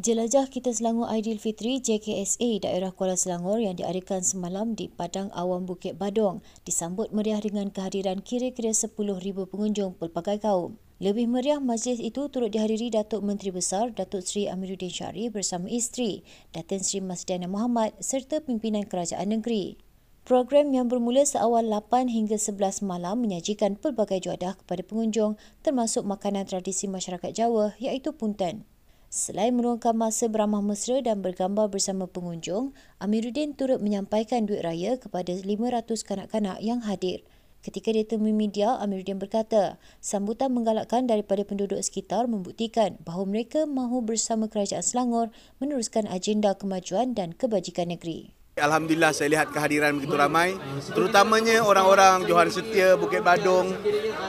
Jelajah Kita Selangor Aidilfitri JKSA daerah Kuala Selangor yang diadakan semalam di Padang Awam Bukit Badong disambut meriah dengan kehadiran kira-kira 10,000 pengunjung pelbagai kaum. Lebih meriah majlis itu turut dihadiri Datuk Menteri Besar Datuk Seri Amiruddin Syari bersama isteri Datin Seri Masdana Muhammad serta pimpinan kerajaan negeri. Program yang bermula seawal 8 hingga 11 malam menyajikan pelbagai juadah kepada pengunjung termasuk makanan tradisi masyarakat Jawa iaitu punten. Selain meluangkan masa beramah mesra dan bergambar bersama pengunjung, Amiruddin turut menyampaikan duit raya kepada 500 kanak-kanak yang hadir. Ketika dia temui media, Amiruddin berkata, sambutan menggalakkan daripada penduduk sekitar membuktikan bahawa mereka mahu bersama kerajaan Selangor meneruskan agenda kemajuan dan kebajikan negeri. Alhamdulillah saya lihat kehadiran begitu ramai terutamanya orang-orang Johan Setia, Bukit Badung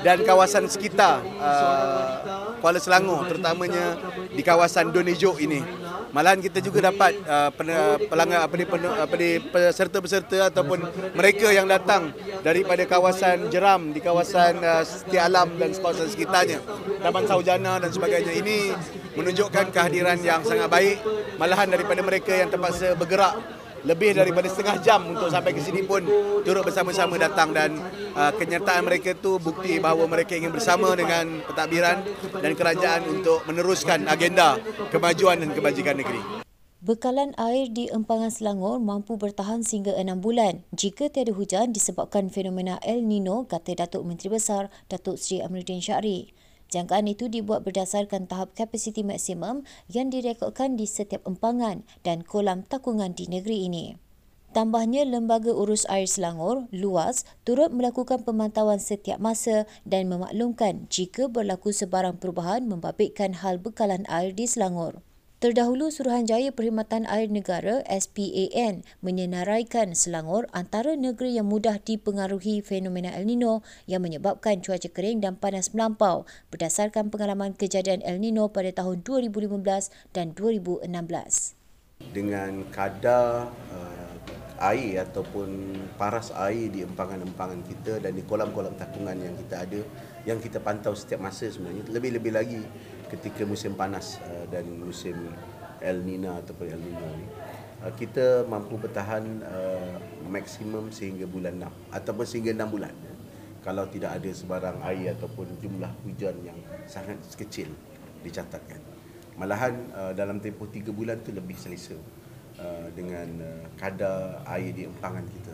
dan kawasan sekitar uh, Kuala Selangor terutamanya di kawasan Donejo ini. Malahan kita juga dapat uh, pelanggan apa ni apa ni peserta-peserta ataupun mereka yang datang daripada kawasan Jeram di kawasan uh, Setia Alam dan kawasan sekitarnya. Taman Saujana dan sebagainya. Ini menunjukkan kehadiran yang sangat baik malahan daripada mereka yang terpaksa bergerak lebih daripada setengah jam untuk sampai ke sini pun turut bersama-sama datang dan uh, kenyertaan mereka tu bukti bahawa mereka ingin bersama dengan pentadbiran dan kerajaan untuk meneruskan agenda kemajuan dan kebajikan negeri. Bekalan air di empangan Selangor mampu bertahan sehingga enam bulan jika tiada hujan disebabkan fenomena El Nino, kata Datuk Menteri Besar Datuk Seri Amiruddin Syari. Jangkaan itu dibuat berdasarkan tahap kapasiti maksimum yang direkodkan di setiap empangan dan kolam takungan di negeri ini. Tambahnya, Lembaga Urus Air Selangor, LUAS, turut melakukan pemantauan setiap masa dan memaklumkan jika berlaku sebarang perubahan membabitkan hal bekalan air di Selangor. Terdahulu Suruhanjaya Perkhidmatan Air Negara SPAN menyenaraikan Selangor antara negeri yang mudah dipengaruhi fenomena El Nino yang menyebabkan cuaca kering dan panas melampau berdasarkan pengalaman kejadian El Nino pada tahun 2015 dan 2016. Dengan kadar uh, air ataupun paras air di empangan-empangan kita dan di kolam-kolam takungan yang kita ada yang kita pantau setiap masa sebenarnya lebih-lebih lagi ketika musim panas uh, dan musim El Nino ataupun El Nino ni uh, kita mampu bertahan uh, maksimum sehingga bulan 6 ataupun sehingga 6 bulan. Kalau tidak ada sebarang air ataupun jumlah hujan yang sangat kecil dicatatkan. Malahan dalam tempoh 3 bulan tu lebih selesa dengan kadar air di empangan kita.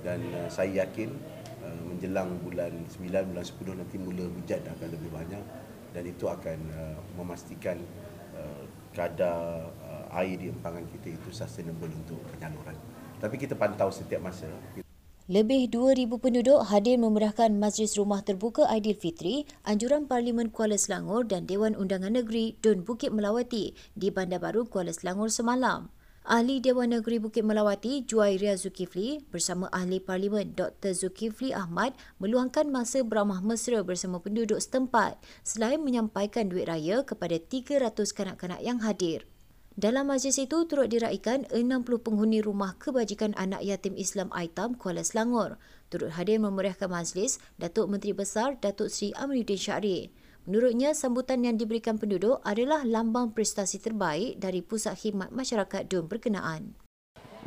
Dan saya yakin menjelang bulan 9 bulan 10 nanti mula hujan akan lebih banyak dan itu akan uh, memastikan uh, kadar uh, air di empangan kita itu sustainable untuk penyaluran. Tapi kita pantau setiap masa. Lebih 2,000 penduduk hadir memeriahkan Majlis Rumah Terbuka Aidilfitri, Anjuran Parlimen Kuala Selangor dan Dewan Undangan Negeri Dun Bukit Melawati di Bandar Baru Kuala Selangor semalam. Ahli Dewan Negeri Bukit Melawati, Juairia Zulkifli bersama Ahli Parlimen Dr. Zulkifli Ahmad meluangkan masa beramah mesra bersama penduduk setempat selain menyampaikan duit raya kepada 300 kanak-kanak yang hadir. Dalam majlis itu turut diraikan 60 penghuni rumah kebajikan anak yatim Islam Aitam Kuala Selangor. Turut hadir memeriahkan majlis Datuk Menteri Besar Datuk Seri Amiruddin Syari. Menurutnya, sambutan yang diberikan penduduk adalah lambang prestasi terbaik dari Pusat Khidmat Masyarakat DUN berkenaan.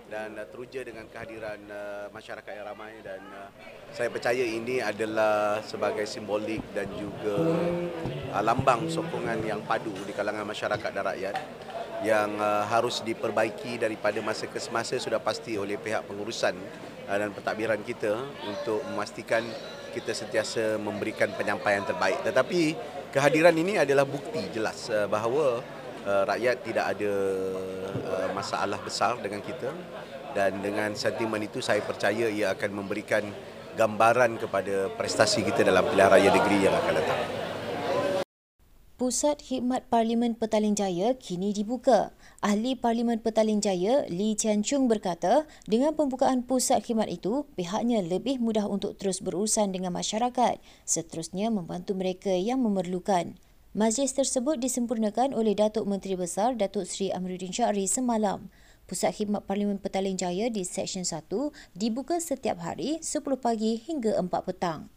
Dan uh, teruja dengan kehadiran uh, masyarakat yang ramai dan uh, saya percaya ini adalah sebagai simbolik dan juga uh, lambang sokongan yang padu di kalangan masyarakat dan rakyat yang uh, harus diperbaiki daripada masa ke semasa sudah pasti oleh pihak pengurusan dan pentadbiran kita untuk memastikan kita sentiasa memberikan penyampaian terbaik. Tetapi kehadiran ini adalah bukti jelas uh, bahawa uh, rakyat tidak ada masalah besar dengan kita dan dengan sentimen itu saya percaya ia akan memberikan gambaran kepada prestasi kita dalam pilihan raya negeri yang akan datang. Pusat Khidmat Parlimen Petaling Jaya kini dibuka. Ahli Parlimen Petaling Jaya, Lee Chian Chung berkata, dengan pembukaan pusat khidmat itu, pihaknya lebih mudah untuk terus berurusan dengan masyarakat, seterusnya membantu mereka yang memerlukan. Majlis tersebut disempurnakan oleh Datuk Menteri Besar Datuk Seri Amiruddin Syari semalam. Pusat Khidmat Parlimen Petaling Jaya di Seksyen 1 dibuka setiap hari 10 pagi hingga 4 petang.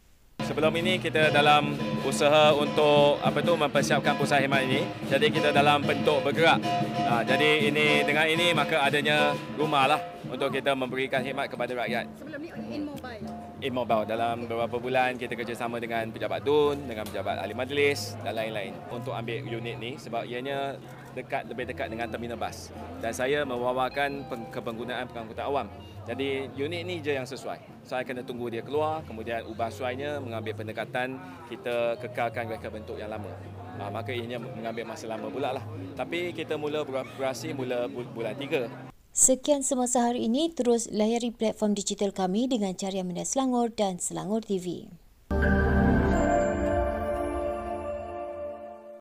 Sebelum ini kita dalam usaha untuk apa tu mempersiapkan pusat khidmat ini. Jadi kita dalam bentuk bergerak. Ha, jadi ini dengan ini maka adanya rumah lah untuk kita memberikan khidmat kepada rakyat. Sebelum ni in mobile. In mobile dalam beberapa bulan kita kerjasama dengan pejabat DUN, dengan pejabat ahli majlis dan lain-lain untuk ambil unit ni sebab ianya dekat lebih dekat dengan terminal bas. Dan saya mewawarkan kepenggunaan pengangkutan awam. Jadi unit ni je yang sesuai. Saya kena tunggu dia keluar, kemudian ubah suainya, mengambil pendekatan, kita kekalkan reka bentuk yang lama. Ha, maka ianya mengambil masa lama pula lah. Tapi kita mula beroperasi mula bulan 3. Sekian semasa hari ini, terus layari platform digital kami dengan carian media Selangor dan Selangor TV.